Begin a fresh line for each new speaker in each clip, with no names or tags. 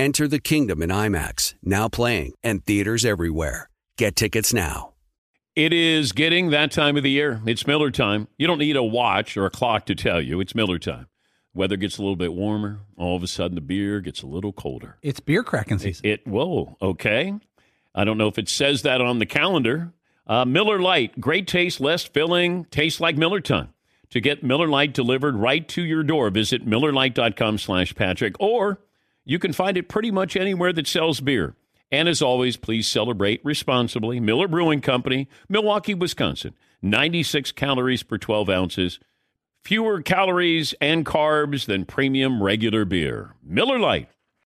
Enter the kingdom in IMAX, now playing, and theaters everywhere. Get tickets now.
It is getting that time of the year. It's Miller time. You don't need a watch or a clock to tell you. It's Miller time. Weather gets a little bit warmer. All of a sudden, the beer gets a little colder.
It's beer cracking season.
It, it whoa, okay. I don't know if it says that on the calendar. Uh, Miller Lite, great taste, less filling, tastes like Miller time. To get Miller Lite delivered right to your door, visit millerlite.com slash Patrick or you can find it pretty much anywhere that sells beer. And as always, please celebrate responsibly. Miller Brewing Company, Milwaukee, Wisconsin. 96 calories per 12 ounces. Fewer calories and carbs than premium regular beer. Miller Lite.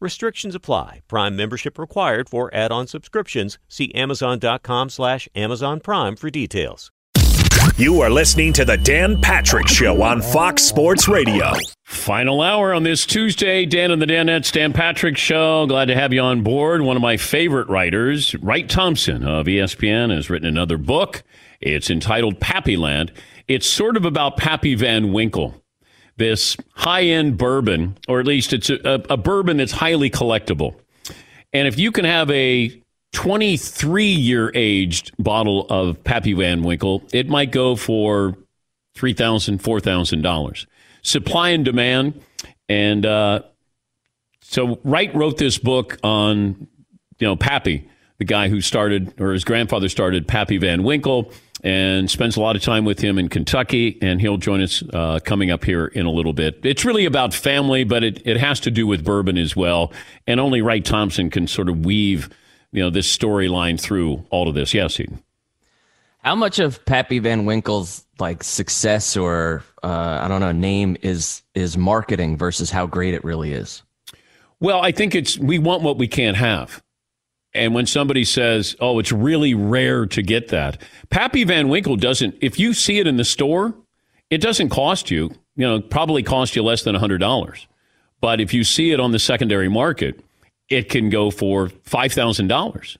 Restrictions apply. Prime membership required for add-on subscriptions. See Amazon.com slash Amazon Prime for details.
You are listening to the Dan Patrick Show on Fox Sports Radio.
Final hour on this Tuesday. Dan and the Danettes, Dan Patrick Show. Glad to have you on board. One of my favorite writers, Wright Thompson of ESPN, has written another book. It's entitled Pappyland. It's sort of about Pappy Van Winkle this high end bourbon, or at least it's a, a, bourbon that's highly collectible. And if you can have a 23 year aged bottle of Pappy Van Winkle, it might go for $3,000, $4,000. Supply and demand. And uh, so Wright wrote this book on, you know, Pappy, the guy who started, or his grandfather started Pappy Van Winkle and spends a lot of time with him in Kentucky, and he'll join us uh, coming up here in a little bit. It's really about family, but it, it has to do with bourbon as well, and only Wright Thompson can sort of weave you know this storyline through all of this. Yes, Eden.
How much of Pappy Van Winkle's like success or uh, I don't know name is is marketing versus how great it really is?
Well, I think it's we want what we can't have. And when somebody says, "Oh, it's really rare to get that," Pappy Van Winkle doesn't. If you see it in the store, it doesn't cost you. You know, probably cost you less than hundred dollars. But if you see it on the secondary market, it can go for five thousand dollars.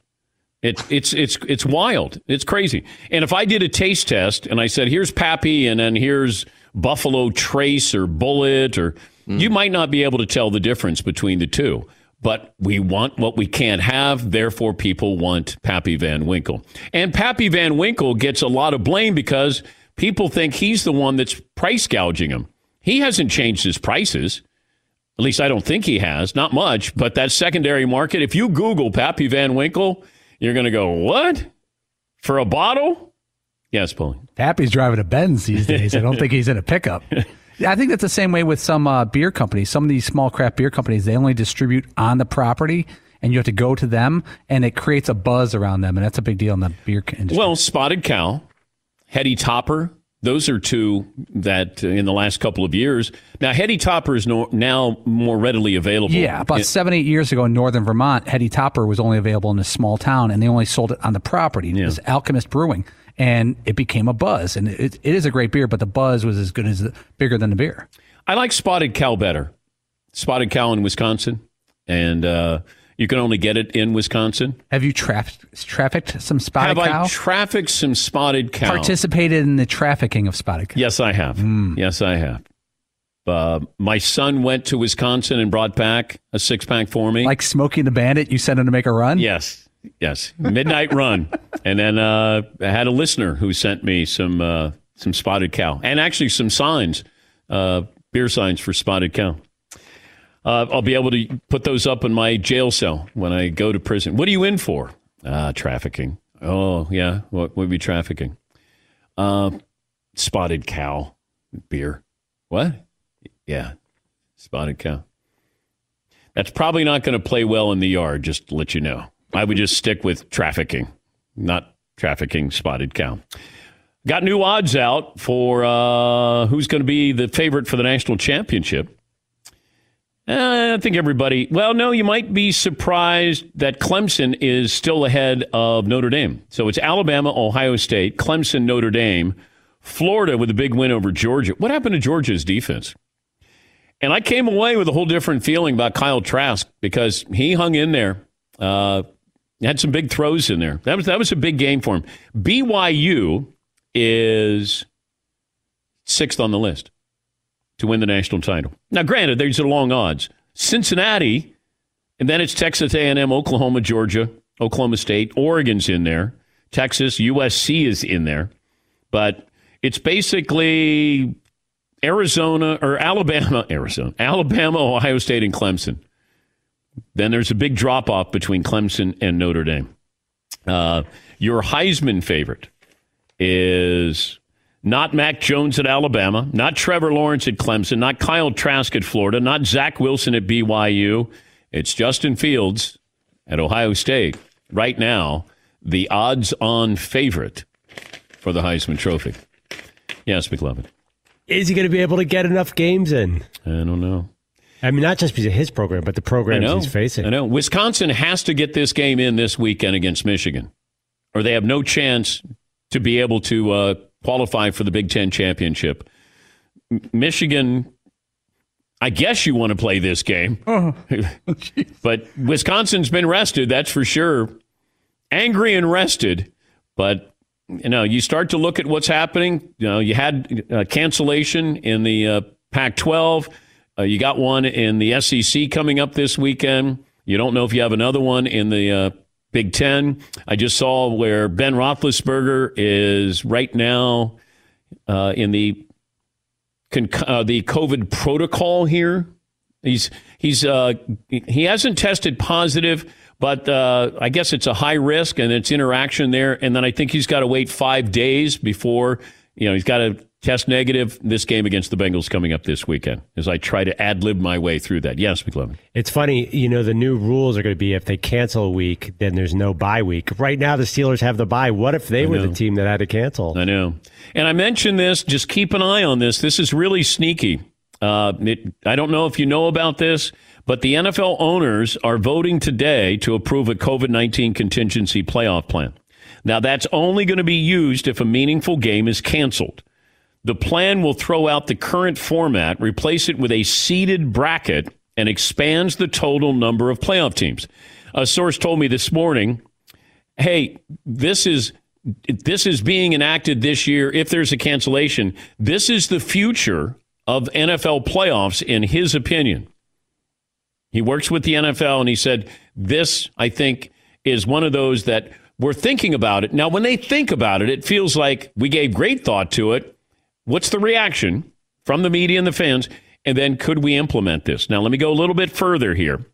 It's it's it's it's wild. It's crazy. And if I did a taste test and I said, "Here's Pappy," and then here's Buffalo Trace or Bulleit, or mm. you might not be able to tell the difference between the two but we want what we can't have. Therefore, people want Pappy Van Winkle. And Pappy Van Winkle gets a lot of blame because people think he's the one that's price gouging them. He hasn't changed his prices. At least I don't think he has. Not much. But that secondary market, if you Google Pappy Van Winkle, you're going to go, what? For a bottle? Yes, Paul.
Pappy's driving a Benz these days. I don't think he's in a pickup. I think that's the same way with some uh, beer companies. Some of these small craft beer companies, they only distribute on the property and you have to go to them and it creates a buzz around them. And that's a big deal in the beer industry.
Well, Spotted Cow, Heady Topper, those are two that uh, in the last couple of years. Now, Heady Topper is no, now more readily available.
Yeah, about it, seven, eight years ago in northern Vermont, Heady Topper was only available in a small town and they only sold it on the property. Yeah. It was Alchemist Brewing and it became a buzz. And it, it is a great beer, but the buzz was as good as the, bigger than the beer.
I like Spotted Cow better. Spotted Cow in Wisconsin, and uh, you can only get it in Wisconsin.
Have you trafficked trafficked some spotted
have
cow?
Have I trafficked some spotted cow?
Participated in the trafficking of spotted cow?
Yes, I have. Mm. Yes, I have. Uh, my son went to Wisconsin and brought back a six pack for me.
Like Smokey the Bandit, you sent him to make a run?
Yes. Yes, midnight run, and then uh, I had a listener who sent me some uh, some spotted cow, and actually some signs, uh, beer signs for spotted cow. Uh, I'll be able to put those up in my jail cell when I go to prison. What are you in for? Ah, trafficking. Oh yeah, what would be trafficking? Uh, spotted cow beer. What? Yeah, spotted cow. That's probably not going to play well in the yard, just to let you know. I would just stick with trafficking, not trafficking spotted cow. Got new odds out for uh, who's going to be the favorite for the national championship. Uh, I think everybody, well, no, you might be surprised that Clemson is still ahead of Notre Dame. So it's Alabama, Ohio State, Clemson, Notre Dame, Florida with a big win over Georgia. What happened to Georgia's defense? And I came away with a whole different feeling about Kyle Trask because he hung in there. Uh, had some big throws in there. That was that was a big game for him. BYU is sixth on the list to win the national title. Now, granted, there's a long odds. Cincinnati, and then it's Texas A&M, Oklahoma, Georgia, Oklahoma State, Oregon's in there, Texas, USC is in there, but it's basically Arizona or Alabama, Arizona, Alabama, Ohio State, and Clemson. Then there's a big drop off between Clemson and Notre Dame. Uh, your Heisman favorite is not Mac Jones at Alabama, not Trevor Lawrence at Clemson, not Kyle Trask at Florida, not Zach Wilson at BYU. It's Justin Fields at Ohio State. Right now, the odds on favorite for the Heisman Trophy. Yes, McLovin.
Is he going to be able to get enough games in?
I don't know.
I mean, not just because of his program, but the programs
I know,
he's facing.
I know. Wisconsin has to get this game in this weekend against Michigan, or they have no chance to be able to uh, qualify for the Big Ten championship. Michigan, I guess you want to play this game, oh. but Wisconsin's been rested, that's for sure. Angry and rested, but you know, you start to look at what's happening. You know, you had a cancellation in the uh, Pac-12. Uh, you got one in the SEC coming up this weekend. You don't know if you have another one in the uh, Big Ten. I just saw where Ben Roethlisberger is right now uh, in the uh, the COVID protocol here. He's he's uh, he hasn't tested positive, but uh, I guess it's a high risk and it's interaction there. And then I think he's got to wait five days before you know he's got to test negative this game against the Bengals coming up this weekend as I try to ad lib my way through that. Yes, McLovin.
It's funny, you know, the new rules are going to be if they cancel a week, then there's no bye week. Right now, the Steelers have the bye. What if they were the team that had to cancel?
I know. And I mentioned this, just keep an eye on this. This is really sneaky. Uh, it, I don't know if you know about this, but the NFL owners are voting today to approve a COVID 19 contingency playoff plan. Now, that's only going to be used if a meaningful game is canceled. The plan will throw out the current format, replace it with a seeded bracket, and expands the total number of playoff teams. A source told me this morning, "Hey, this is this is being enacted this year if there's a cancellation. This is the future of NFL playoffs in his opinion." He works with the NFL and he said, "This, I think, is one of those that we're thinking about it. Now, when they think about it, it feels like we gave great thought to it What's the reaction from the media and the fans? And then could we implement this? Now, let me go a little bit further here.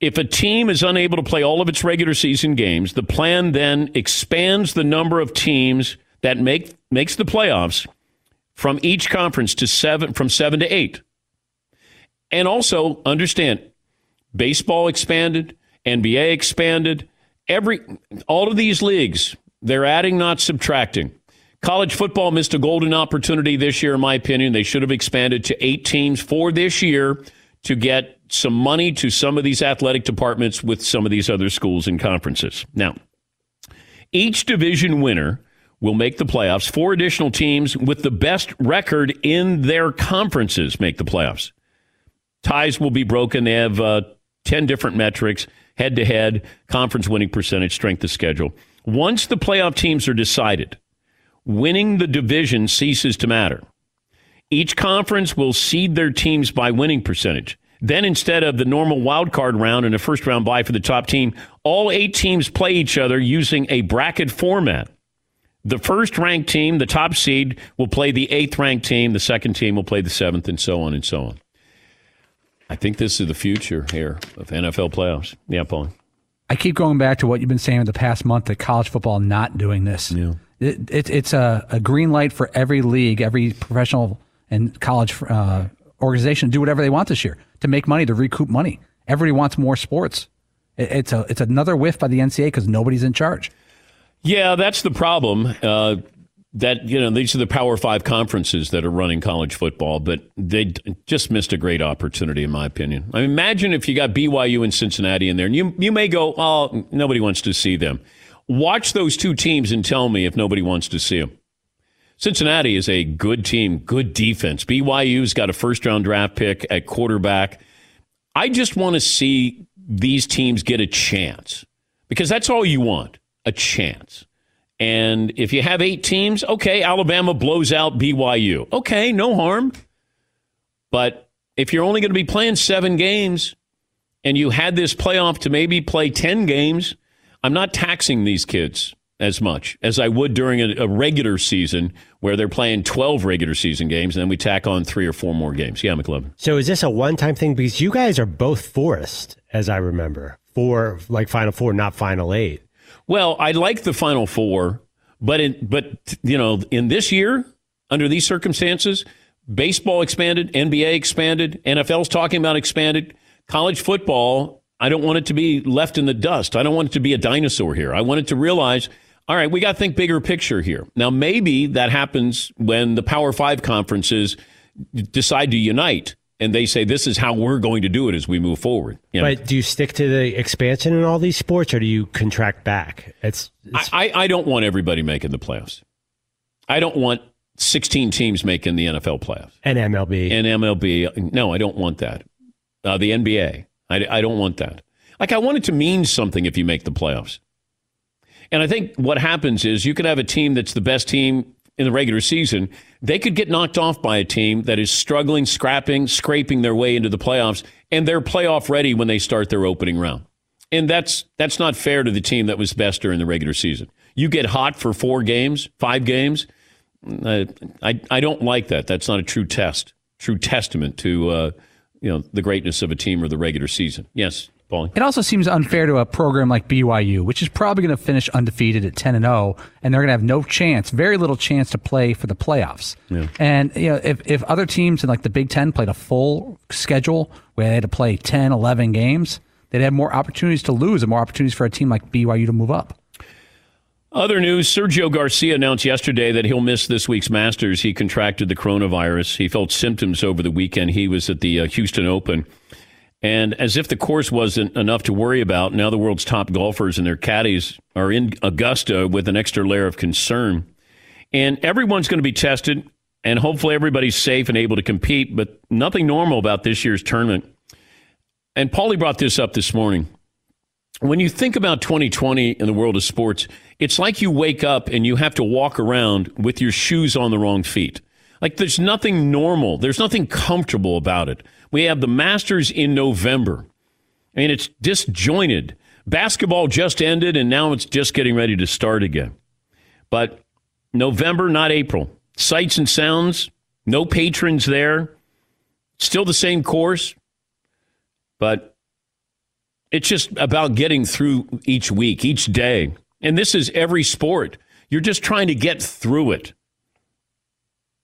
If a team is unable to play all of its regular season games, the plan then expands the number of teams that make makes the playoffs from each conference to seven from seven to eight. And also understand baseball expanded, NBA expanded, every all of these leagues, they're adding, not subtracting. College football missed a golden opportunity this year, in my opinion. They should have expanded to eight teams for this year to get some money to some of these athletic departments with some of these other schools and conferences. Now, each division winner will make the playoffs. Four additional teams with the best record in their conferences make the playoffs. Ties will be broken. They have uh, 10 different metrics head to head, conference winning percentage, strength of schedule. Once the playoff teams are decided, winning the division ceases to matter. Each conference will seed their teams by winning percentage. Then, instead of the normal wild card round and a first round bye for the top team, all eight teams play each other using a bracket format. The first ranked team, the top seed, will play the eighth ranked team. The second team will play the seventh, and so on and so on. I think this is the future here of NFL playoffs. Yeah, Paul.
I keep going back to what you've been saying in the past month that college football not doing this.
Yeah
It, it, it's a, a, green light for every league, every professional and college uh, organization to do whatever they want this year to make money, to recoup money. Everybody wants more sports. It, it's a it's another whiff by the NCAA because nobody's in charge.
Yeah, that's the problem. Uh, that you know these are the Power Five conferences that are running college football, but they just missed a great opportunity, in my opinion. I mean, imagine if you got BYU and Cincinnati in there, and you you may go, oh, nobody wants to see them. Watch those two teams and tell me if nobody wants to see them. Cincinnati is a good team, good defense. BYU's got a first round draft pick at quarterback. I just want to see these teams get a chance because that's all you want a chance. And if you have eight teams, okay, Alabama blows out BYU. Okay, no harm. But if you're only going to be playing seven games and you had this playoff to maybe play 10 games, I'm not taxing these kids as much as I would during a, a, regular season where they're playing 12 regular season games and then we tack on three or four more games. Yeah, McLovin.
So is this a one time thing? Because you guys are both Forest, as I remember, for like Final Four, not Final Eight.
Well, I like the Final Four, but in, but you know, in this year, under these circumstances, baseball expanded, NBA expanded, NFL's talking about expanded, college football. I don't want it to be left in the dust. I don't want it to be a dinosaur here. I want it to realize, all right, we got to think bigger picture here. Now, maybe that happens when the Power Five conferences decide to unite and they say this is how we're going to do it as we move forward.
You know? But do you stick to the expansion in all these sports, or do you contract back? It's,
it's... I, I don't want everybody making the playoffs. I don't want 16 teams making the NFL playoffs
and MLB
and MLB. No, I don't want that. Uh, the NBA. I, I don't want that. Like I want it to mean something if you make the playoffs. And I think what happens is you could have a team that's the best team in the regular season, they could get knocked off by a team that is struggling, scrapping, scraping their way into the playoffs, and they're playoff ready when they start their opening round. And that's that's not fair to the team that was best during the regular season. You get hot for four games, five games. I I, I don't like that. That's not a true test, true testament to uh, you know the greatness of a team or the regular season. Yes, Paulie.
It also seems unfair to a program like BYU, which is probably going to finish undefeated at 10 and 0, and they're going to have no chance, very little chance to play for the playoffs. Yeah. And you know, if, if other teams in like the Big Ten played a full schedule where they had to play 10, 11 games, they'd have more opportunities to lose and more opportunities for a team like BYU to move up.
Other news Sergio Garcia announced yesterday that he'll miss this week's Masters. He contracted the coronavirus. He felt symptoms over the weekend. He was at the uh, Houston Open. And as if the course wasn't enough to worry about, now the world's top golfers and their caddies are in Augusta with an extra layer of concern. And everyone's going to be tested, and hopefully everybody's safe and able to compete, but nothing normal about this year's tournament. And Paulie brought this up this morning. When you think about 2020 in the world of sports, it's like you wake up and you have to walk around with your shoes on the wrong feet. Like there's nothing normal, there's nothing comfortable about it. We have the Masters in November. and it's disjointed. Basketball just ended, and now it's just getting ready to start again. But November, not April. Sights and sounds, no patrons there. Still the same course, but it's just about getting through each week, each day. And this is every sport. You're just trying to get through it.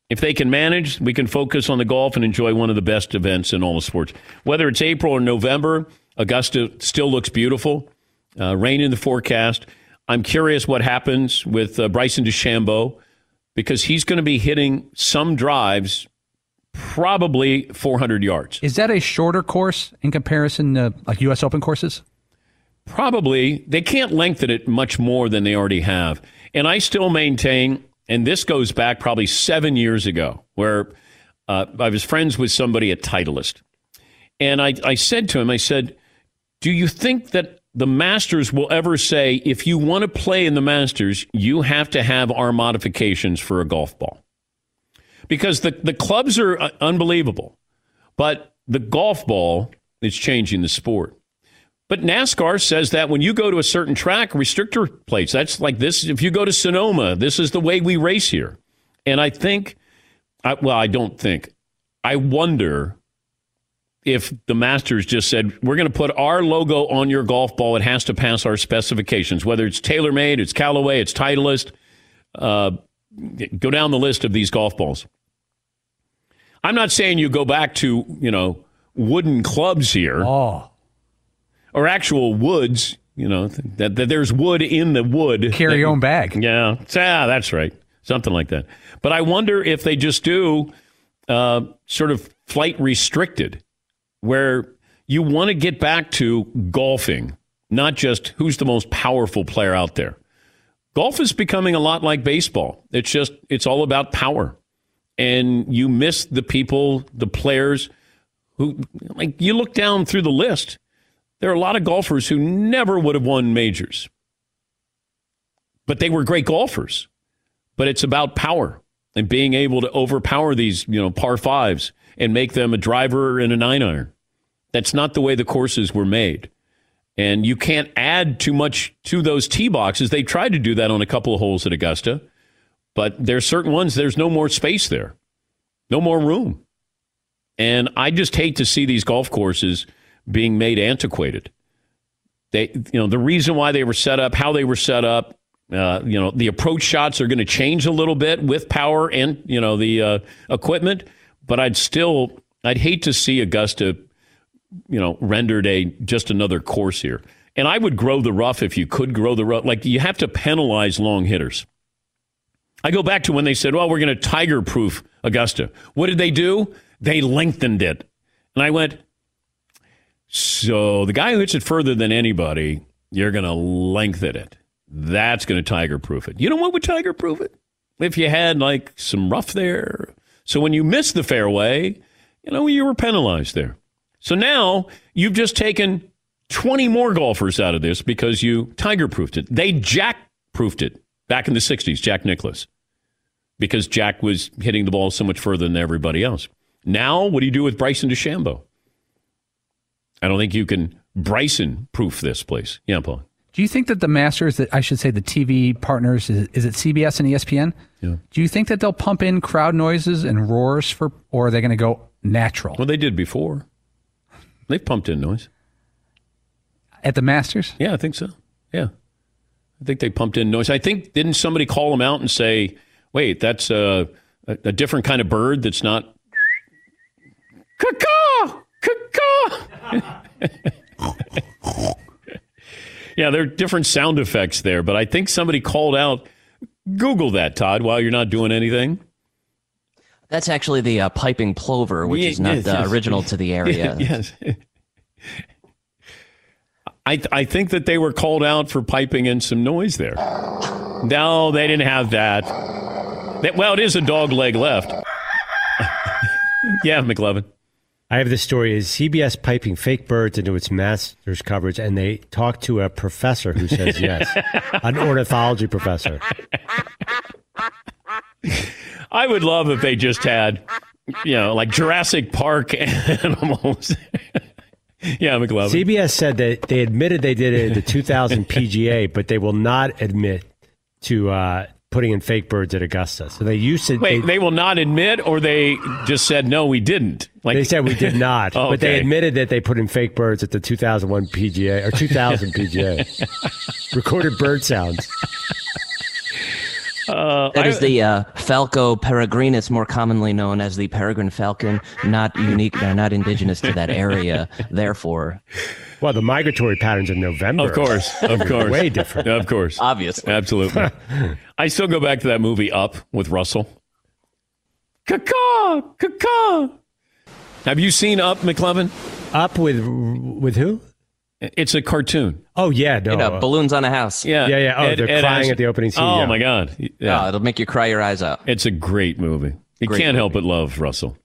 If they can manage, we can focus on the golf and enjoy one of the best events in all the sports. Whether it's April or November, Augusta still looks beautiful. Uh, rain in the forecast. I'm curious what happens with uh, Bryson DeChambeau because he's going to be hitting some drives probably 400 yards.
Is that a shorter course in comparison to like U.S. Open courses?
Probably. They can't lengthen it much more than they already have. And I still maintain and this goes back probably seven years ago, where uh, I was friends with somebody at Titleist. And I, I said to him, I said, Do you think that the Masters will ever say, if you want to play in the Masters, you have to have our modifications for a golf ball? Because the, the clubs are uh, unbelievable, but the golf ball is changing the sport. But NASCAR says that when you go to a certain track, restrictor plates, that's like this. If you go to Sonoma, this is the way we race here. And I think, I, well, I don't think, I wonder if the Masters just said, we're going to put our logo on your golf ball. It has to pass our specifications, whether it's TaylorMade, it's Callaway, it's Titleist. uh, go down the list of these golf balls. I'm not saying you go back to, you know, wooden clubs here.
Oh.
Or actual woods, you know, that, that there's wood in the wood.
Carry your own bag.
Yeah. Yeah, that's right. Something like that. But I wonder if they just do uh, sort of flight restricted, where you want to get back to golfing, not just who's the most powerful player out there. Golf is becoming a lot like baseball. It's just, it's all about power. And you miss the people, the players who, like, you look down through the list. There are a lot of golfers who never would have won majors, but they were great golfers. But it's about power and being able to overpower these, you know, par fives and make them a driver and a nine iron. That's not the way the courses were made. And you can't add too much to those tee boxes. They tried to do that on a couple of holes at Augusta, but there's certain ones, there's no more space there, no more room. And I just hate to see these golf courses being made antiquated. They, you know, the reason why they were set up, how they were set up, uh, you know, the approach shots are going to change a little bit with power and, you know, the uh, equipment, but I'd still, I'd hate to see Augusta you know, rendered a just another course here. And I would grow the rough if you could grow the rough. Like you have to penalize long hitters. I go back to when they said, well, we're going to tiger proof Augusta. What did they do? They lengthened it. And I went, so the guy who hits it further than anybody, you're going to lengthen it. That's going to tiger proof it. You know what would tiger proof it? If you had like some rough there. So when you missed the fairway, you know, you were penalized there. So now you've just taken 20 more golfers out of this because you tiger proofed it. They jack proofed it back in the 60s, Jack Nicklaus, because Jack was hitting the ball so much further than everybody else. Now, what do you do with Bryson DeChambeau? I don't think you can Bryson proof this place. Yeah, Paul.
Do you think that the Masters, that I should say the TV partners, is, is it CBS and ESPN?
Yeah.
Do you think that they'll pump in crowd noises and roars for, or are they going to go natural?
Well, they did before. They've pumped in noise.
At the Masters?
Yeah, I think so. Yeah. I think they pumped in noise. I think, didn't somebody call them out and say, wait, that's a, a, a different kind of bird that's not. Caw! Caw! yeah, there are different sound effects there, but I think somebody called out. Google that, Todd, while you're not doing anything.
That's actually the uh, piping plover, which is not
yes,
uh,
yes.
original to the area.
yes. I, I think that they were called out for piping in some noise there. No, they didn't have that. That- well, it is a dog leg left. yeah, McLovin.
I have this story: is CBS piping fake birds into its Masters coverage, and they talk to a professor who says yes, an ornithology professor.
I would love if they just had, you know, like Jurassic Park animals. yeah, McLovin.
CBS said that they admitted they did it at the 2000 PGA, but they will not admit to uh, putting in fake birds at Augusta. So they used to.
Wait,
they,
they will not admit, or they just said no, we didn't. Like
they said we did not,
Oh,
but they admitted that they put in fake birds at the 2001 PGA or 2000 PGA. Recorded bird sounds.
Uh,
That
I-
the uh, Falco peregrinus, more commonly known as the peregrine falcon, not unique, they're not indigenous to that area. Therefore,
Well, the migratory patterns in November.
Of course, of course,
Way different.
Of course,
obviously.
absolutely. I still go back to that movie Up with Russell. Caw, caw. Have you seen Up, McLovin?
Up with with who?
It's a cartoon.
Oh yeah, no.
you know, balloons on a house.
Yeah,
Yeah, yeah. Oh, they're crying at the opening scene,
Oh
yeah.
my god, yeah,
Oh, it'll make you cry your eyes out.
it's a great movie. You
Great
can't help but love Russell.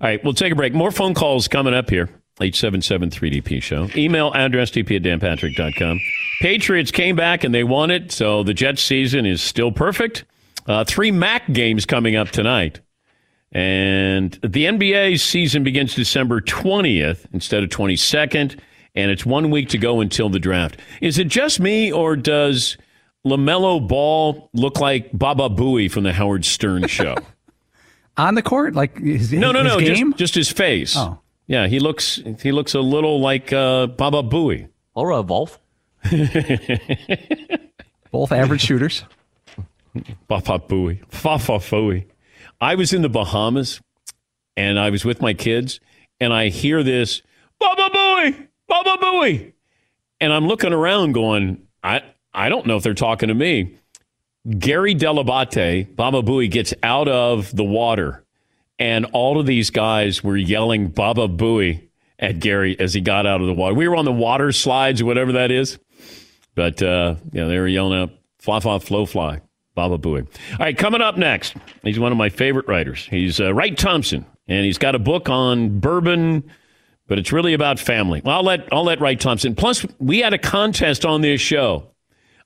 All right, we'll take a break. More phone calls coming up here. 877-3DP show. Email address dp at danpatrick.com. Patriots came back and they won it, so the Jets season is still perfect. Uh, three MAC games coming up tonight. And the NBA season begins December 20th instead of 22nd, and it's one week to go until the draft. Is it just me, or does LaMelo Ball look like Baba Booey from the Howard Stern show?
On the court? Like his,
no, no,
his
no,
game?
just, just his face.
Oh.
Yeah, he looks he looks a little like uh, Baba Booey.
Or a Wolf.
Both average shooters.
Baba Booey. Fafa Fooey. I was in the Bahamas and I was with my kids and I hear this Baba Booey, Baba Booey. And I'm looking around going, I, I don't know if they're talking to me. Gary Dell'Abate, Baba Booey, gets out of the water and all of these guys were yelling Baba Booey at Gary as he got out of the water. We were on the water slides whatever that is. But, uh, they were yelling out, fly, fly, flow, fly, Baba Booey. All right, coming up next, he's one of my favorite writers. He's uh, Wright Thompson, and he's got a book on bourbon, but it's really about family. Well, I'll let, I'll let Wright Thompson. Plus, we had a contest on this show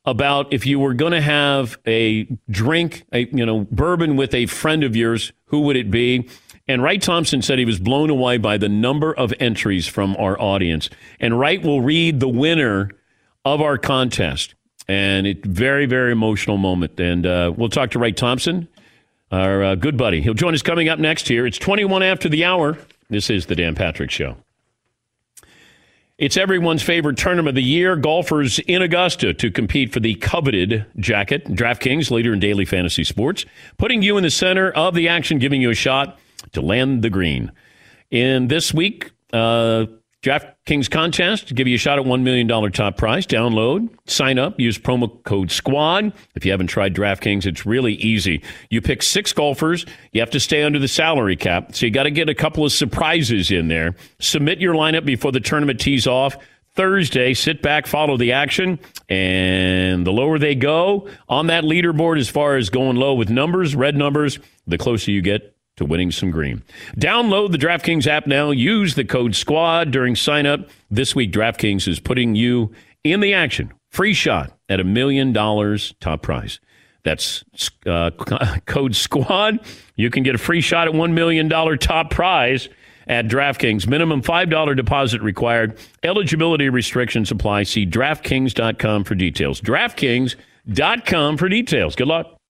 about if you were going to have a drink, a, you know, bourbon with a friend of yours, who would it be? And Wright Thompson said he was blown away by the number of entries from our audience. And Wright will read the winner of our contest. And it very, very emotional moment. And uh, we'll talk to Wright Thompson, our uh, good buddy. He'll join us coming up next here. It's 21 after the hour. This is the Dan Patrick Show. It's everyone's favorite tournament of the year. Golfers in Augusta to compete for the coveted jacket. DraftKings, leader in daily fantasy sports, putting you in the center of the action, giving you a shot to land the green. In this week, uh, DraftKings contest to give you a shot at $1 million top prize. Download, sign up, use promo code SQUAD. If you haven't tried DraftKings, it's really easy. You pick six golfers. You have to stay under the salary cap. So you got to get a couple of surprises in there. Submit your lineup before the tournament tees off. Thursday, sit back, follow the action, and the lower they go on that leaderboard as far as going low with numbers, red numbers, the closer you get to winning some green. Download the DraftKings app now. Use the code SQUAD during sign up. This week, DraftKings is putting you in the action. Free shot at a million dollars top prize. That's uh, code SQUAD. You can get a free shot at $1 million top prize at DraftKings. Minimum $5 deposit required. Eligibility restrictions apply. See DraftKings.com for details. DraftKings.com for details. Good luck.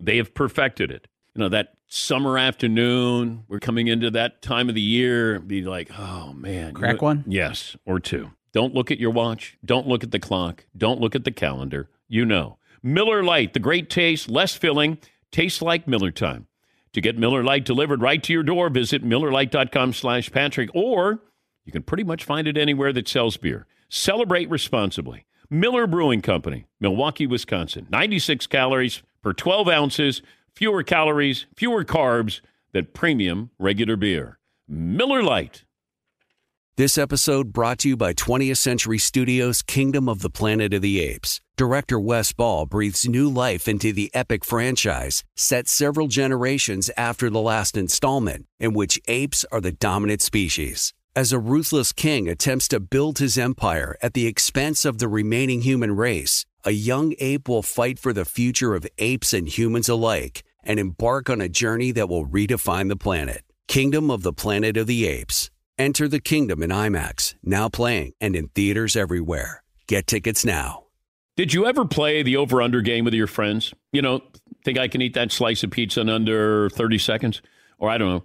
They have perfected it. You know, that summer afternoon, we're coming into that time of the year, be like, oh man.
Crack
You-
one?
Yes, or two. Don't look at your watch. Don't look at the clock. Don't look at the calendar. You know. Miller Lite, the great taste, less filling, tastes like Miller time. To get Miller Lite delivered right to your door, visit MillerLite.com slash Patrick, or you can pretty much find it anywhere that sells beer. Celebrate responsibly. Miller Brewing Company, Milwaukee, Wisconsin. 96 calories per 12 ounces, fewer calories, fewer carbs. than premium regular beer. Miller Lite.
This episode brought to you by 20th Century Studios' Kingdom of the Planet of the Apes. Director Wes Ball breathes new life into the epic franchise, set several generations after the last installment, in which apes are the dominant species. As a ruthless king attempts to build his empire at the expense of the remaining human race, a young ape will fight for the future of apes and humans alike and embark on a journey that will redefine the planet. Kingdom of the Planet of the Apes. Enter the kingdom in IMAX, now playing and in theaters everywhere. Get tickets now.
Did you ever play the over under game with your friends? You know, think I can eat that slice of pizza in under 30 seconds? Or I don't know,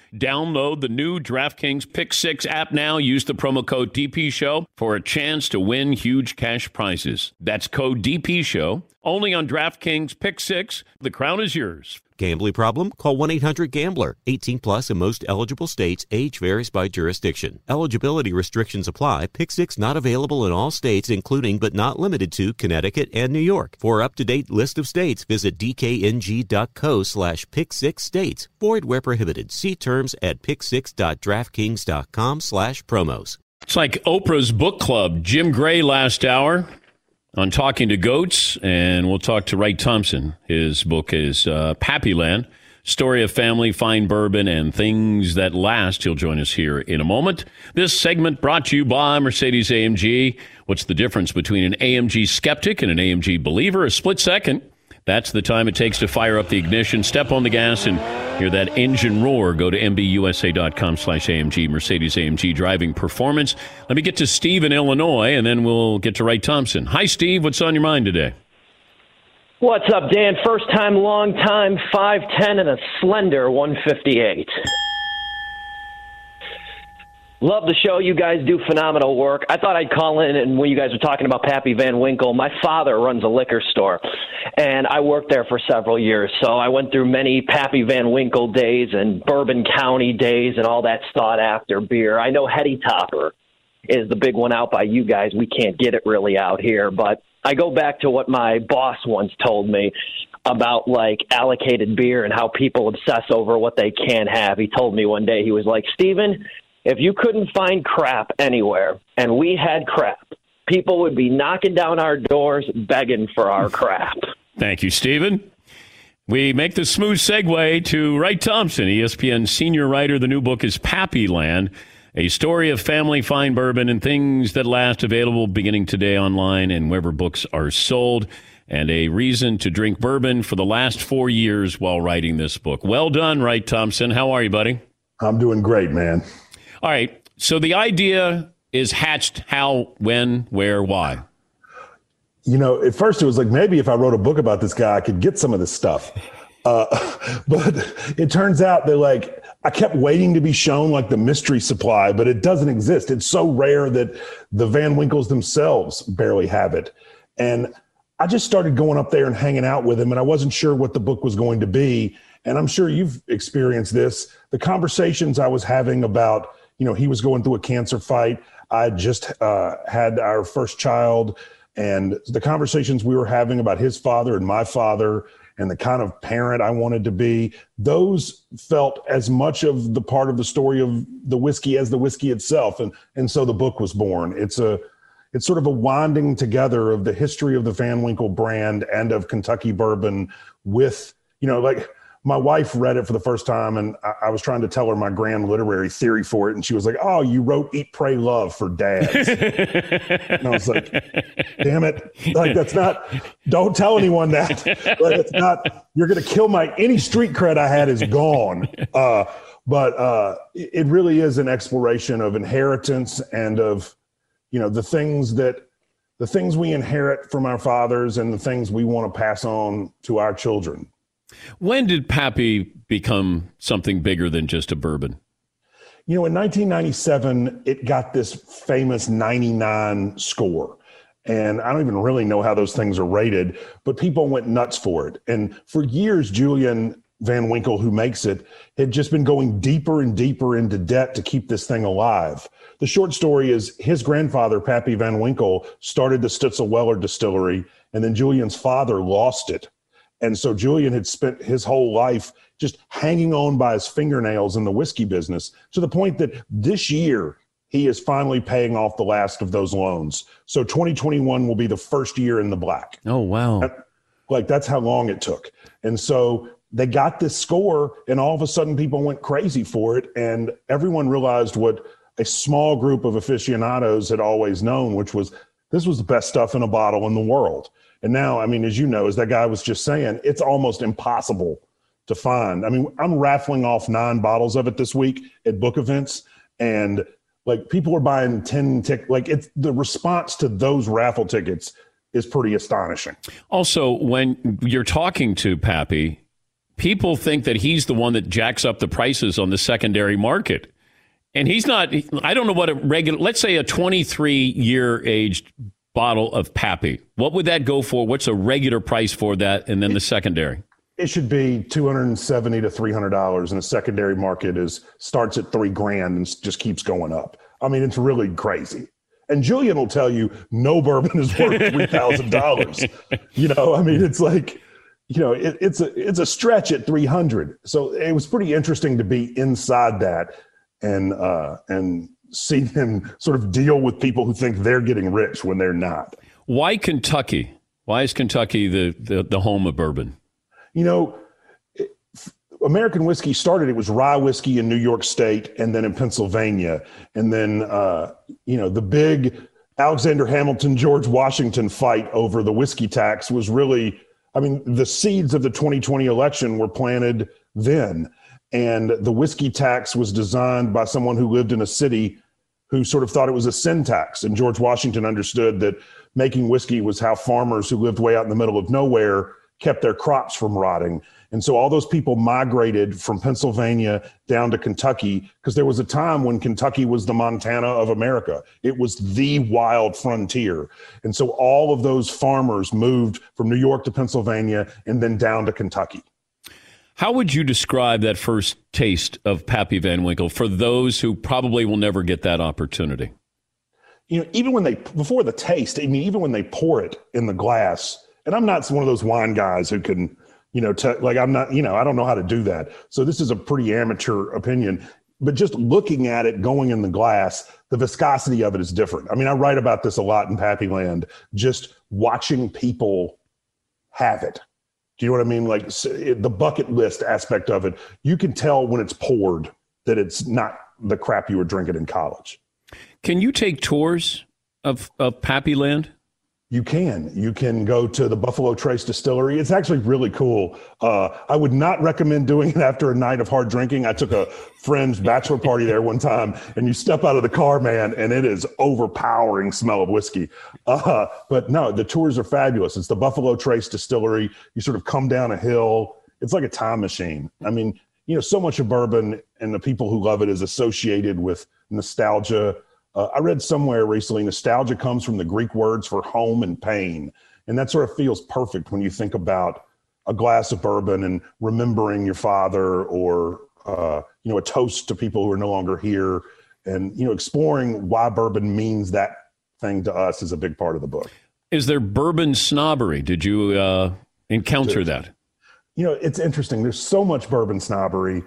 Download the new DraftKings Pick 6 app now. Use the promo code DP Show for a chance to win huge cash prizes. That's code DP Show only on DraftKings Pick 6. The crown is yours.
Gambling problem? Call 1 800 Gambler. 18 plus in most eligible states. Age varies by jurisdiction. Eligibility restrictions apply. Pick six not available in all states, including but not limited to Connecticut and New York. For up to date list of states, visit dkng.co slash pick six states. Void where prohibited. See terms at pick6.draftkings.com slash promos.
It's like Oprah's book club. Jim Gray last hour on Talking to Goats, and we'll talk to Wright Thompson. His book is uh, Pappyland Story of Family, Fine Bourbon, and Things That Last. He'll join us here in a moment. This segment brought to you by Mercedes AMG. What's the difference between an AMG skeptic and an AMG believer? A split second. That's the time it takes to fire up the ignition, step on the gas, and hear that engine roar. Go to mbusa.com slash AMG, Mercedes AMG driving performance. Let me get to Steve in Illinois, and then we'll get to Wright Thompson. Hi, Steve. What's on your mind today?
What's up, Dan? First time, long time, 5'10 and a slender 158. Love the show. You guys do phenomenal work. I thought I'd call in, and when you guys were talking about Pappy Van Winkle, my father runs a liquor store, and I worked there for several years. So I went through many Pappy Van Winkle days and Bourbon County days and all that sought after beer. I know Heady Topper is the big one out by you guys. We can't get it really out here, but I go back to what my boss once told me about like allocated beer and how people obsess over what they can't have. He told me one day, he was like, Steven, if you couldn't find crap anywhere and we had crap, people would be knocking down our doors begging for our crap.
Thank you, Stephen. We make the smooth segue to Wright Thompson, ESPN senior writer. The new book is Pappy Land, a story of family fine bourbon and things that last, available beginning today online and wherever books are sold, and a reason to drink bourbon for the last four years while writing this book. Well done, Wright Thompson. How are you, buddy?
I'm doing great, man.
All right. So the idea is hatched how, when, where, why?
You know, at first it was like maybe if I wrote a book about this guy, I could get some of this stuff. Uh, but it turns out that like I kept waiting to be shown like the mystery supply, but it doesn't exist. It's so rare that the Van Winkles themselves barely have it. And I just started going up there and hanging out with him, and I wasn't sure what the book was going to be. And I'm sure you've experienced this. The conversations I was having about you know, he was going through a cancer fight. I just uh, had our first child, and the conversations we were having about his father and my father and the kind of parent I wanted to be, those felt as much of the part of the story of the whiskey as the whiskey itself. And and so the book was born. It's a it's sort of a winding together of the history of the Van Winkle brand and of Kentucky bourbon with, you know, like my wife read it for the first time and I, I, was trying to tell her my grand literary theory for it and she was like oh you wrote eat pray love for dads. And i was like damn it. Like that's not don't tell anyone that. Like it's not you're gonna kill my any street cred i had is gone. Uh, but uh, it really is an exploration of inheritance and of you know the things that the things we inherit from our fathers and the things we want to pass on to our children
when did Pappy become something bigger than just a bourbon?
You know, in 1997, it got this famous 99 score. And I don't even really know how those things are rated, but people went nuts for it. And for years, Julian Van Winkle, who makes it, had just been going deeper and deeper into debt to keep this thing alive. The short story is his grandfather, Pappy Van Winkle, started the Stitzel Weller distillery, and then Julian's father lost it. And so Julian had spent his whole life just hanging on by his fingernails in the whiskey business to the point that this year he is finally paying off the last of those loans. So 2021 will be the first year in the black.
Oh, wow.
Like that's how long it took. And so they got this score, and all of a sudden people went crazy for it. And everyone realized what a small group of aficionados had always known, which was this was the best stuff in a bottle in the world. And now, I mean, as you know, as that guy was just saying, it's almost impossible to find. I mean, I'm raffling off nine bottles of it this week at book events, and like people are buying 10 tick like it's the response to those raffle tickets is pretty astonishing.
Also, when you're talking to Pappy, people think that he's the one that jacks up the prices on the secondary market. And he's not, I don't know what a regular, let's say a 23 year aged bottle of Pappy. What would that go for? What's a regular price for that? And then the secondary?
It should be 270 to $300 and the secondary market is starts at three grand and just keeps going up. I mean, it's really crazy. And Julian will tell you no bourbon is worth $3,000. you know, I mean, it's like, you know, it, it's a it's a stretch at 300. So it was pretty interesting to be inside that and uh, and see them sort of deal with people who think they're getting rich when they're not.
Why Kentucky? Why is Kentucky the the, the home of bourbon?
You know, American whiskey started. It was rye whiskey in New York State, and then in Pennsylvania, and then uh, you know the big Alexander Hamilton George Washington fight over the whiskey tax was really I mean, the seeds of the 2020 election were planted then. And the whiskey tax was designed by someone who lived in a city who sort of thought it was a sin tax. And George Washington understood that making whiskey was how farmers who lived way out in the middle of nowhere kept their crops from rotting. And so all those people migrated from Pennsylvania down to Kentucky because there was a time when Kentucky was the Montana of America. It was the wild frontier. And so all of those farmers moved from New York to Pennsylvania and then down to Kentucky.
How would you describe that first taste of Pappy Van Winkle for those who probably will never get that opportunity?
You know, even when they, before the taste, I mean, even when they pour it in the glass, and I'm not one of those wine guys who can you know, to, like I'm not, you know, I don't know how to do that. So this is a pretty amateur opinion. But just looking at it going in the glass, the viscosity of it is different. I mean, I write about this a lot in Pappyland, just watching people have it. Do you know what I mean? Like the bucket list aspect of it, you can tell when it's poured that it's not the crap you were drinking in college.
Can you take tours of, of Pappy Land?
You can. You can go to the Buffalo Trace Distillery. It's actually really cool. Uh, I would not recommend doing it after a night of hard drinking. I took a friend's bachelor party there one time, and you step out of the car, man, and it is overpowering smell of whiskey. Uh, but no, the tours are fabulous. It's the Buffalo Trace Distillery. You sort of come down a hill. It's like a time machine. I mean, you know, so much of bourbon and the people who love it is associated with nostalgia uh, I read somewhere recently nostalgia comes from the Greek words for home and pain. And that sort of feels perfect when you think about a glass of bourbon and remembering your father or, uh, you know, a toast to people who are no longer here. And, you know, exploring why bourbon means that thing to us is a big part of the book.
Is there bourbon snobbery? Did you uh, encounter that?
You know, it's interesting. There's so much bourbon snobbery.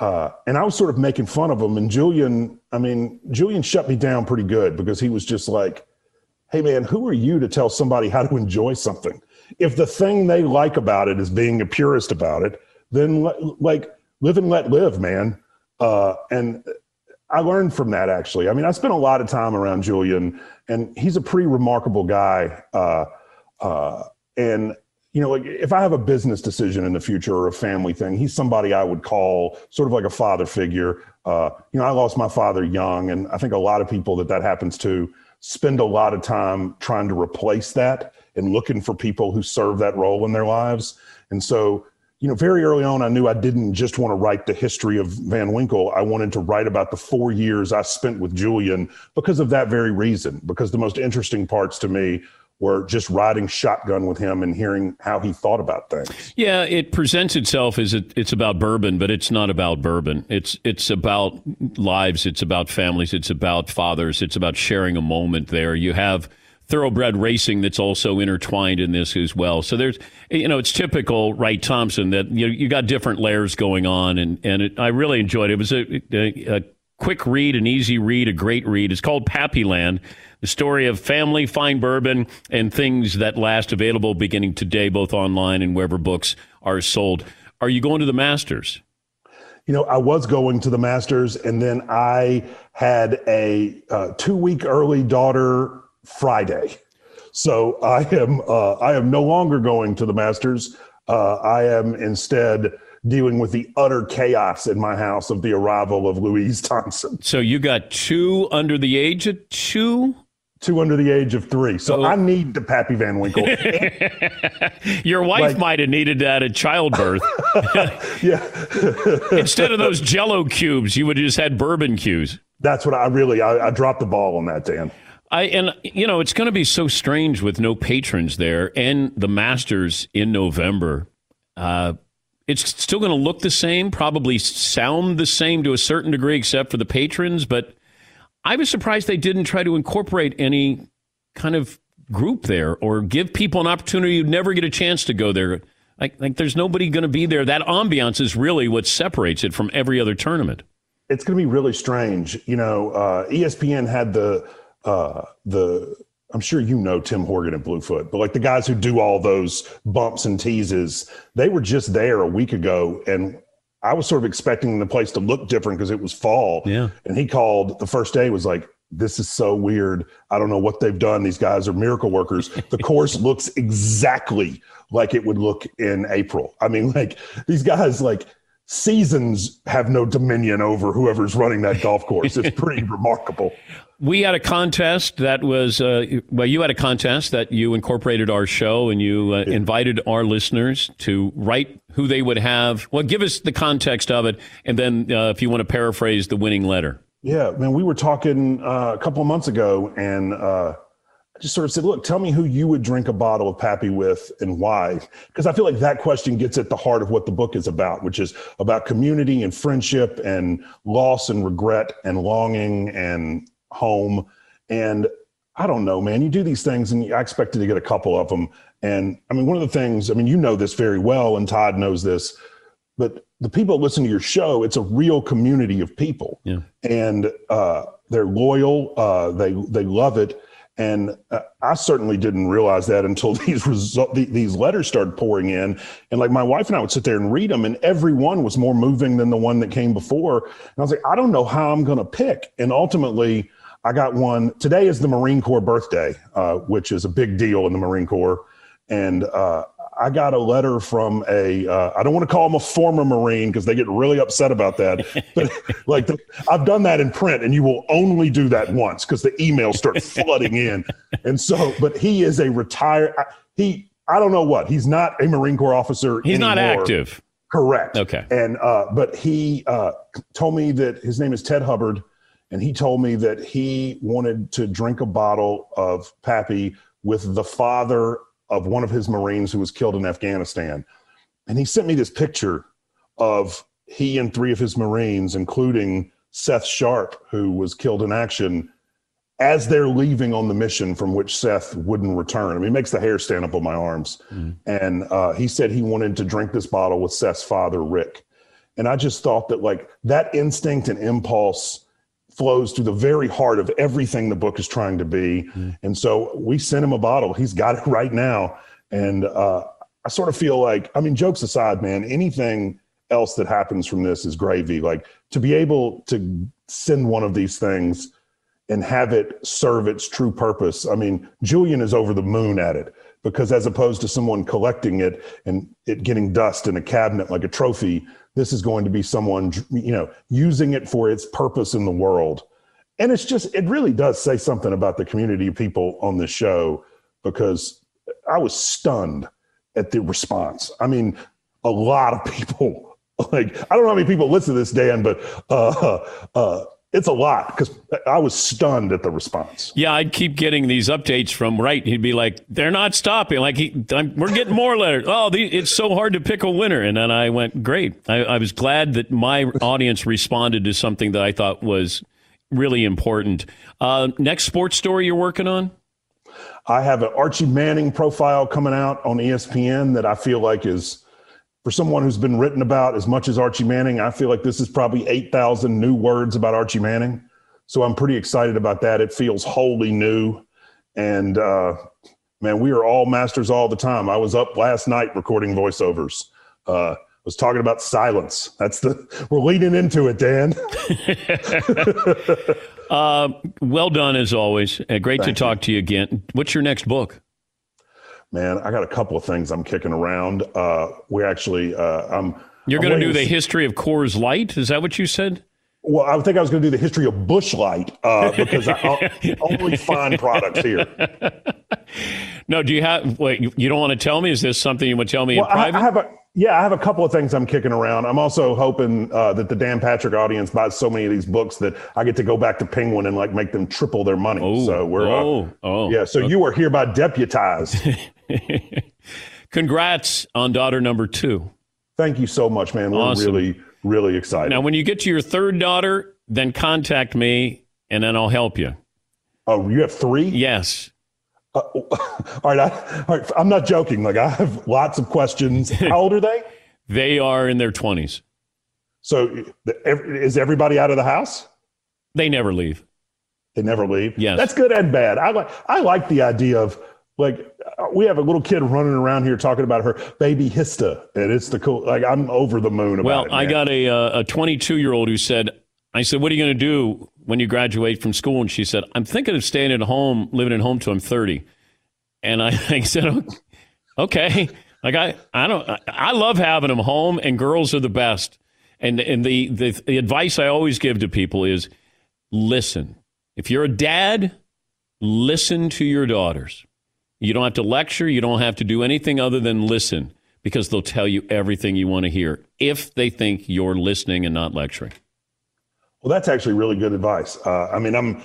Uh, and I was sort of making fun of him. And Julian, I mean, Julian shut me down pretty good because he was just like, hey, man, who are you to tell somebody how to enjoy something? If the thing they like about it is being a purist about it, then like live and let live, man. Uh, and I learned from that actually. I mean, I spent a lot of time around Julian, and he's a pretty remarkable guy. Uh, uh, and you know, like if I have a business decision in the future or a family thing, he's somebody I would call sort of like a father figure. Uh, you know, I lost my father young, and I think a lot of people that that happens to spend a lot of time trying to replace that and looking for people who serve that role in their lives. And so, you know, very early on, I knew I didn't just want to write the history of Van Winkle. I wanted to write about the four years I spent with Julian because of that very reason. Because the most interesting parts to me were just riding shotgun with him and hearing how he thought about things.
Yeah, it presents itself as it, it's about bourbon, but it's not about bourbon. It's it's about lives. It's about families. It's about fathers. It's about sharing a moment there. You have thoroughbred racing that's also intertwined in this as well. So there's, you know, it's typical Wright Thompson that you you got different layers going on, and and it, I really enjoyed it. It was a, a, a quick read, an easy read, a great read. It's called Pappyland, the story of family, fine bourbon, and things that last. Available beginning today, both online and wherever books are sold. Are you going to the Masters?
You know, I was going to the Masters, and then I had a uh, two week early daughter Friday. So I am uh, I am no longer going to the Masters. Uh, I am instead dealing with the utter chaos in my house of the arrival of Louise Thompson.
So you got two under the age of two?
Two under the age of three. So oh. I need the Pappy Van Winkle.
Your wife like, might have needed that at childbirth.
yeah.
Instead of those jello cubes, you would have just had bourbon cubes.
That's what I really, I, I dropped the ball on that, Dan.
I and you know it's going to be so strange with no patrons there and the Masters in November. Uh, it's still going to look the same, probably sound the same to a certain degree, except for the patrons. But I was surprised they didn't try to incorporate any kind of group there or give people an opportunity you'd never get a chance to go there. Like, like there's nobody going to be there. That ambiance is really what separates it from every other tournament.
It's going to be really strange. You know, uh, ESPN had the uh, the I'm sure you know Tim Horgan and Bluefoot, but like the guys who do all those bumps and teases, they were just there a week ago, and I was sort of expecting the place to look different because it was fall.
Yeah,
and he called the first day was like, "This is so weird. I don't know what they've done. These guys are miracle workers. The course looks exactly like it would look in April. I mean, like these guys like." seasons have no dominion over whoever's running that golf course. It's pretty remarkable.
We had a contest that was, uh, well, you had a contest that you incorporated our show and you uh, invited our listeners to write who they would have. Well, give us the context of it. And then uh, if you want to paraphrase the winning letter.
Yeah, man, we were talking uh, a couple of months ago and uh, I just sort of said, look, tell me who you would drink a bottle of Pappy with and why. Because I feel like that question gets at the heart of what the book is about, which is about community and friendship and loss and regret and longing and home. And I don't know, man, you do these things and I expected to get a couple of them. And I mean, one of the things, I mean, you know this very well, and Todd knows this, but the people that listen to your show, it's a real community of people.
Yeah.
And uh, they're loyal, uh, they, they love it and uh, I certainly didn't realize that until these result, these letters started pouring in. And like my wife and I would sit there and read them, and every one was more moving than the one that came before. And I was like, I don't know how I'm going to pick. And ultimately, I got one. Today is the Marine Corps birthday, uh, which is a big deal in the Marine Corps. And uh, I got a letter from a. Uh, I don't want to call him a former Marine because they get really upset about that. But like, the, I've done that in print, and you will only do that once because the emails start flooding in. And so, but he is a retired. He, I don't know what. He's not a Marine Corps officer.
He's
anymore.
not active.
Correct.
Okay.
And uh, but he uh, told me that his name is Ted Hubbard, and he told me that he wanted to drink a bottle of Pappy with the father of one of his Marines who was killed in Afghanistan. And he sent me this picture of he and three of his Marines, including Seth Sharp, who was killed in action, as they're leaving on the mission from which Seth wouldn't return. I mean, it makes the hair stand up on my arms. Mm. And uh, he said he wanted to drink this bottle with Seth's father, Rick. And I just thought that, like, that instinct and impulse flows to the very heart of everything the book is trying to be. Mm. And so we sent him a bottle. He's got it right now. And uh, I sort of feel like, I mean, jokes aside, man, anything else that happens from this is gravy. Like to be able to send one of these things and have it serve its true purpose. I mean, Julian is over the moon at it because as opposed to someone collecting it and it getting dust in a cabinet like a trophy, this is going to be someone you know using it for its purpose in the world and it's just it really does say something about the community of people on this show because i was stunned at the response i mean a lot of people. Like I don't know how many people listen to this, Dan, but uh, uh, it's a lot because I was stunned at the response.
Yeah, I'd keep getting these updates from Wright. He'd be like, "They're not stopping. Like, he, I'm, we're getting more letters. Oh, the, it's so hard to pick a winner." And then I went, "Great." I, I was glad that my audience responded to something that I thought was really important. Uh, next sports story you're working on?
I have an Archie Manning profile coming out on ESPN that I feel like is for someone who's been written about as much as Archie Manning, I feel like this is probably 8,000 new words about Archie Manning. So I'm pretty excited about that. It feels wholly new. And uh, man, we are all masters all the time. I was up last night recording voiceovers. Uh, was talking about silence. That's the we're leading into it, Dan.
uh, well done as always. Uh, great Thank to talk you. to you again. What's your next book?
Man, I got a couple of things I'm kicking around. Uh, we actually, uh, I'm.
You're going to do the history of Coors Light. Is that what you said?
Well, I think I was going to do the history of Busch Light uh, because I only find products here.
No, do you have? Wait, you, you don't want to tell me? Is this something you want to tell me well, in private?
I, I have a yeah, I have a couple of things I'm kicking around. I'm also hoping uh, that the Dan Patrick audience buys so many of these books that I get to go back to Penguin and like make them triple their money.
Oh,
so we're
oh, uh, oh,
yeah. So okay. you are hereby deputized.
Congrats on daughter number two.
Thank you so much, man. We're awesome. really, really excited.
Now, when you get to your third daughter, then contact me and then I'll help you.
Oh, you have three?
Yes.
Uh, all, right, I, all right, I'm not joking. Like I have lots of questions. How old are they?
they are in their 20s.
So is everybody out of the house?
They never leave.
They never leave.
Yes,
that's good and bad. I like I like the idea of like we have a little kid running around here talking about her baby Hista, and it's the cool. Like I'm over the moon about
well,
it.
I got a uh, a 22 year old who said, "I said, what are you going to do when you graduate from school?" And she said, "I'm thinking of staying at home, living at home till I'm 30." And I, I said, "Okay." Like I, I don't. I love having them home, and girls are the best. And and the the, the advice I always give to people is, listen. If you're a dad, listen to your daughters you don't have to lecture. You don't have to do anything other than listen because they'll tell you everything you want to hear if they think you're listening and not lecturing.
Well, that's actually really good advice. Uh, I mean, I'm.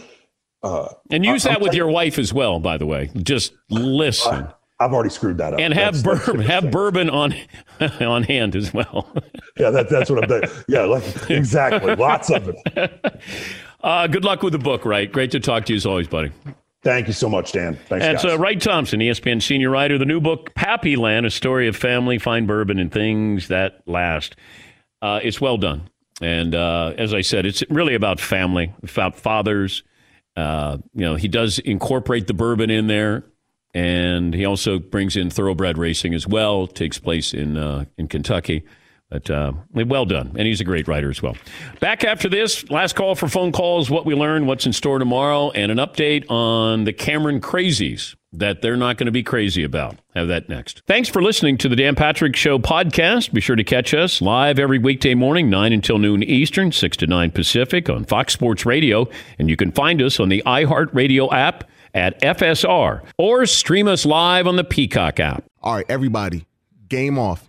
Uh,
and use that I'm with t- your wife as well, by the way. Just listen.
I've already screwed that up.
And have that's, bourbon, that's have bourbon on on hand as well.
yeah, that, that's what I'm doing. Yeah, like, exactly. Lots of it.
Uh, good luck with the book, Wright? Great to talk to you as always, buddy.
Thank you so much, Dan. Thanks,
That's
uh,
Wright Thompson, ESPN senior writer. The new book, Pappyland, a story of family, fine bourbon, and things that last. Uh, it's well done. And uh, as I said, it's really about family, about fathers. Uh, you know, he does incorporate the bourbon in there, and he also brings in thoroughbred racing as well. It takes place in uh, in Kentucky. But uh, well done. And he's a great writer as well. Back after this, last call for phone calls, what we learned, what's in store tomorrow, and an update on the Cameron crazies that they're not going to be crazy about. Have that next. Thanks for listening to the Dan Patrick Show podcast. Be sure to catch us live every weekday morning, 9 until noon Eastern, 6 to 9 Pacific on Fox Sports Radio. And you can find us on the iHeartRadio app at FSR or stream us live on the Peacock app.
All right, everybody, game off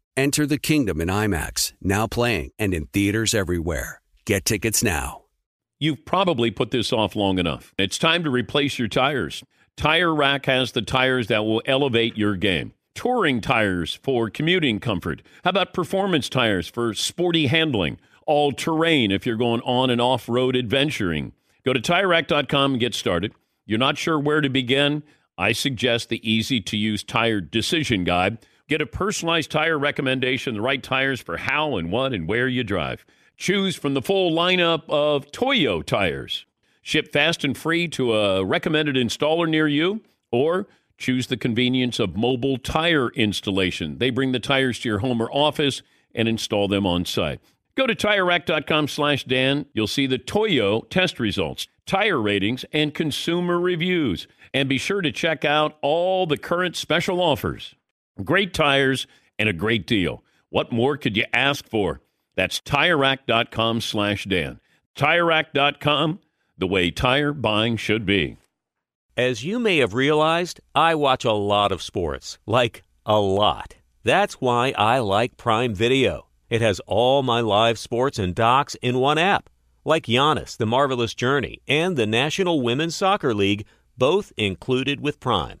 Enter the kingdom in IMAX, now playing and in theaters everywhere. Get tickets now.
You've probably put this off long enough. It's time to replace your tires. Tire Rack has the tires that will elevate your game. Touring tires for commuting comfort. How about performance tires for sporty handling? All terrain if you're going on and off road adventuring. Go to tirerack.com and get started. You're not sure where to begin? I suggest the easy to use tire decision guide. Get a personalized tire recommendation, the right tires for how and what and where you drive. Choose from the full lineup of Toyo tires. Ship fast and free to a recommended installer near you, or choose the convenience of mobile tire installation. They bring the tires to your home or office and install them on site. Go to TireRack.com slash Dan. You'll see the Toyo test results, tire ratings, and consumer reviews. And be sure to check out all the current special offers. Great tires and a great deal. What more could you ask for? That's TireRack.com slash Dan. TireRack.com, the way tire buying should be.
As you may have realized, I watch a lot of sports. Like, a lot. That's why I like Prime Video. It has all my live sports and docs in one app. Like Giannis, The Marvelous Journey, and the National Women's Soccer League, both included with Prime.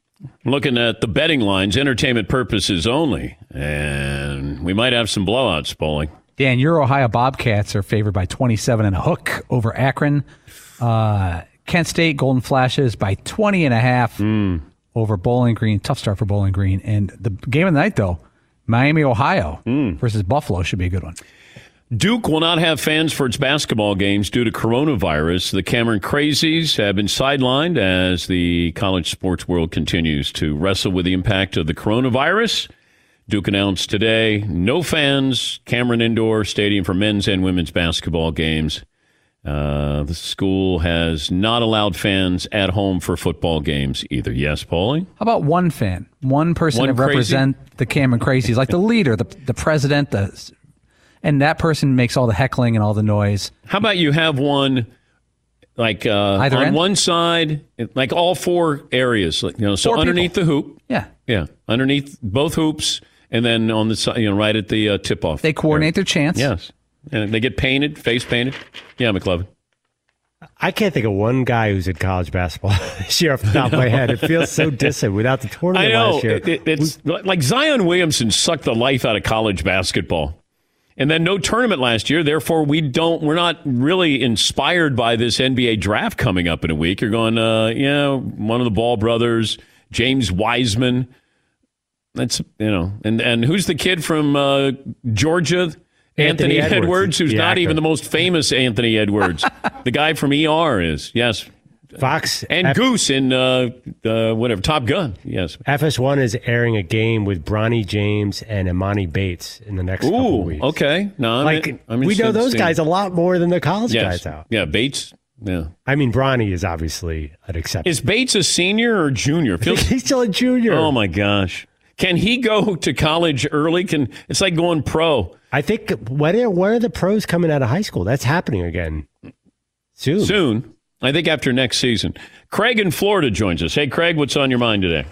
Looking at the betting lines, entertainment purposes only, and we might have some blowouts, bowling.
Dan, your Ohio Bobcats are favored by 27 and a hook over Akron. Uh, Kent State Golden Flashes by 20 and a half
Mm.
over Bowling Green. Tough start for Bowling Green. And the game of the night, though, Miami, Ohio
Mm.
versus Buffalo should be a good one.
Duke will not have fans for its basketball games due to coronavirus. The Cameron Crazies have been sidelined as the college sports world continues to wrestle with the impact of the coronavirus. Duke announced today no fans, Cameron Indoor Stadium for men's and women's basketball games. Uh, the school has not allowed fans at home for football games either. Yes, Paulie?
How about one fan, one person
One
to represent the Cameron Crazies, like the leader, the the president, the and that person makes all the heckling and all the noise.
How about you have one like uh,
Either
on
end?
one side, like all four areas, like, you know, so
Four
underneath the hoop,
Yeah,
yeah, underneath both hoops, and then on the side, you know, right at the uh, tip off.
they coordinate their chance.
Yes, and they get painted, face painted. Yeah, McLovin.
I can't think of one guy who's in college basketball this year off the top of my head. It feels so distant without the tournament
I
tournament
know
last year.
it, it- it's like Zion Williamson sucked the life out of college basketball. And then no tournament last year, therefore we don't. We're not really inspired by this NBA draft coming up in a week. You're going, uh, yeah, one of the Ball brothers, James Wiseman. That's you know, and and who's the kid from uh, Georgia?
Anthony
Edwards,
Edwards,
who's not
actor.
even the most famous Anthony Edwards. the guy from ER is yes,
Fox
and
F-
Goose in uh, uh, whatever Top Gun. Yes,
FS1 is airing a game with Bronny James and Emoni Bates in the next couple
Ooh,
weeks.
okay. No, I'm
Like
in- I'm
we know those guys a lot more than the college
Yes.
guys out.
Yeah, Bates. Yeah.
I mean, Bronny is obviously an exception.
Is Bates a senior or junior? Feels,
He's still a junior.
oh my gosh. Can he go to college early? Can it's like going pro
I think when are, when are the pros coming out of high school? That's happening again soon.
soon? I think after next season. Craig in Florida joins us. Hey, Craig, what's on your mind today?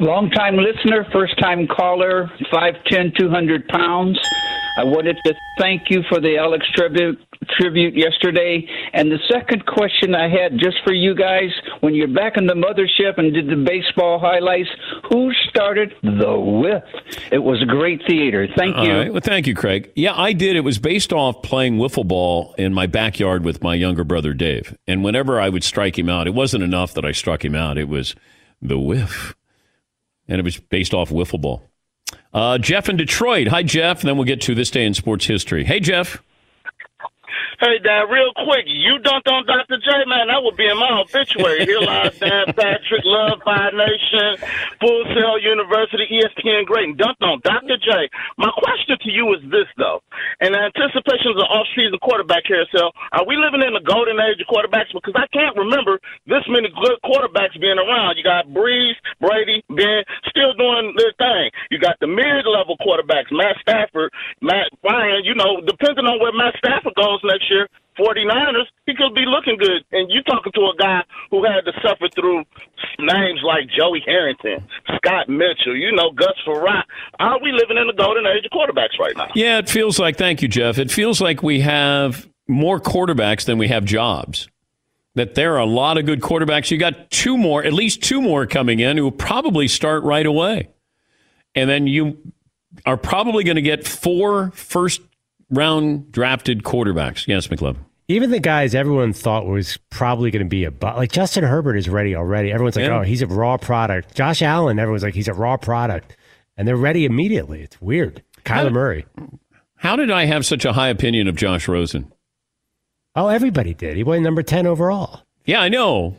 Long time listener, first time caller, 5'10, 200 pounds. I wanted to thank you for the Alex tribute, tribute yesterday. And the second question I had just for you guys when you're back in the mothership and did the baseball highlights, who started the whiff? It was a great theater. Thank you.
All right. Well, thank you, Craig. Yeah, I did. It was based off playing wiffle ball in my backyard with my younger brother, Dave. And whenever I would strike him out, it wasn't enough that I struck him out, it was the whiff. And it was based off wiffle ball. Uh, Jeff in Detroit. Hi, Jeff. And then we'll get to this day in sports history. Hey, Jeff.
Hey, Dad, real quick, you dunked on Dr. J, man. That would be in my obituary. Here lies Dan Patrick, Love Five Nation, Full Sail University, ESPN Great, and dunked on Dr. J. My question to you is this, though. In anticipation of the off-season quarterback carousel, are we living in the golden age of quarterbacks? Because I can't remember this many good quarterbacks being around. You got Brees, Brady, Ben, still doing their thing. You got the mid-level quarterbacks, Matt Stafford, Matt Ryan. You know, depending on where Matt Stafford goes next year, 49ers, he could be looking good. And you're talking to a guy who had to suffer through names like Joey Harrington, Scott Mitchell, you know, Gus Frerotte. Are we living in the golden age of quarterbacks right now?
Yeah, it feels like, thank you, Jeff. It feels like we have more quarterbacks than we have jobs. That there are a lot of good quarterbacks. You got two more, at least two more coming in who will probably start right away. And then you are probably going to get four first round drafted quarterbacks. Yes, McLovin.
Even the guys everyone thought was probably going to be a bu- like Justin Herbert is ready already. Everyone's like,
Yeah.
oh, he's a raw product. Josh Allen, everyone's like, he's a raw product, and they're ready immediately. It's weird. Kyler Murray.
How did I have such a high opinion of Josh Rosen?
Oh, everybody did. He went number ten overall.
Yeah, I know.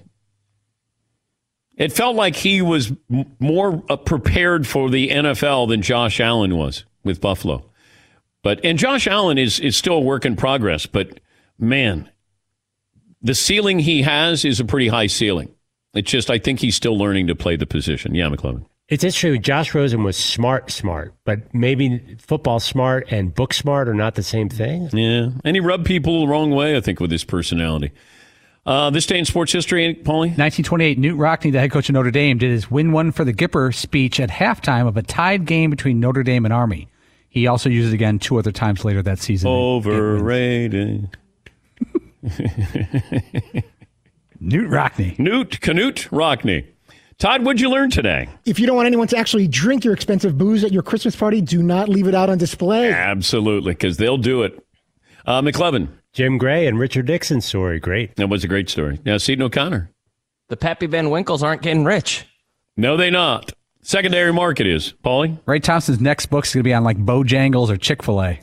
It felt like he was m- more uh, prepared for the NFL than Josh Allen was with Buffalo. But and Josh Allen is is still a work in progress, but man, the ceiling he has is a pretty high ceiling. It's just I think he's still learning to play the position. Yeah, McLovin.
It's interesting. Josh Rosen was smart, smart, but maybe football smart and book smart are not the same thing.
Yeah, and he rubbed people the wrong way, I think, with his personality. Uh, this day in sports history, Paulie?
1928, Knute Rockne, the head coach of Notre Dame, did his win one for the Gipper speech at halftime of a tied game between Notre Dame and Army. He also used it again two other times later that season.
Overrated.
Knute Rockne.
Newt Canute Rockne. Todd, what'd you learn today?
If you don't want anyone to actually drink your expensive booze at your Christmas party, do not leave it out on display.
Absolutely, because they'll do it. Uh, McLovin.
Jim Gray and Richard Dixon's story. Great.
That was a great story. Now, Seton O'Connor.
The Pappy Van Winkles aren't getting rich.
No, they not. Secondary market is. Paulie?
Ray Thompson's next book's going to be on like Bojangles or Chick fil A.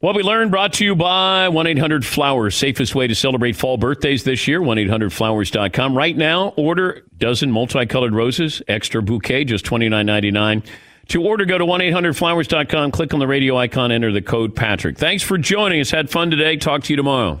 What we learned brought to you by 1 800 Flowers. Safest way to celebrate fall birthdays this year, 1 800 Flowers.com. Right now, order dozen multicolored roses, extra bouquet, just $29.99. To order, go to 1 800 Flowers.com, click on the radio icon, enter the code Patrick. Thanks for joining us. Had fun today. Talk to you tomorrow.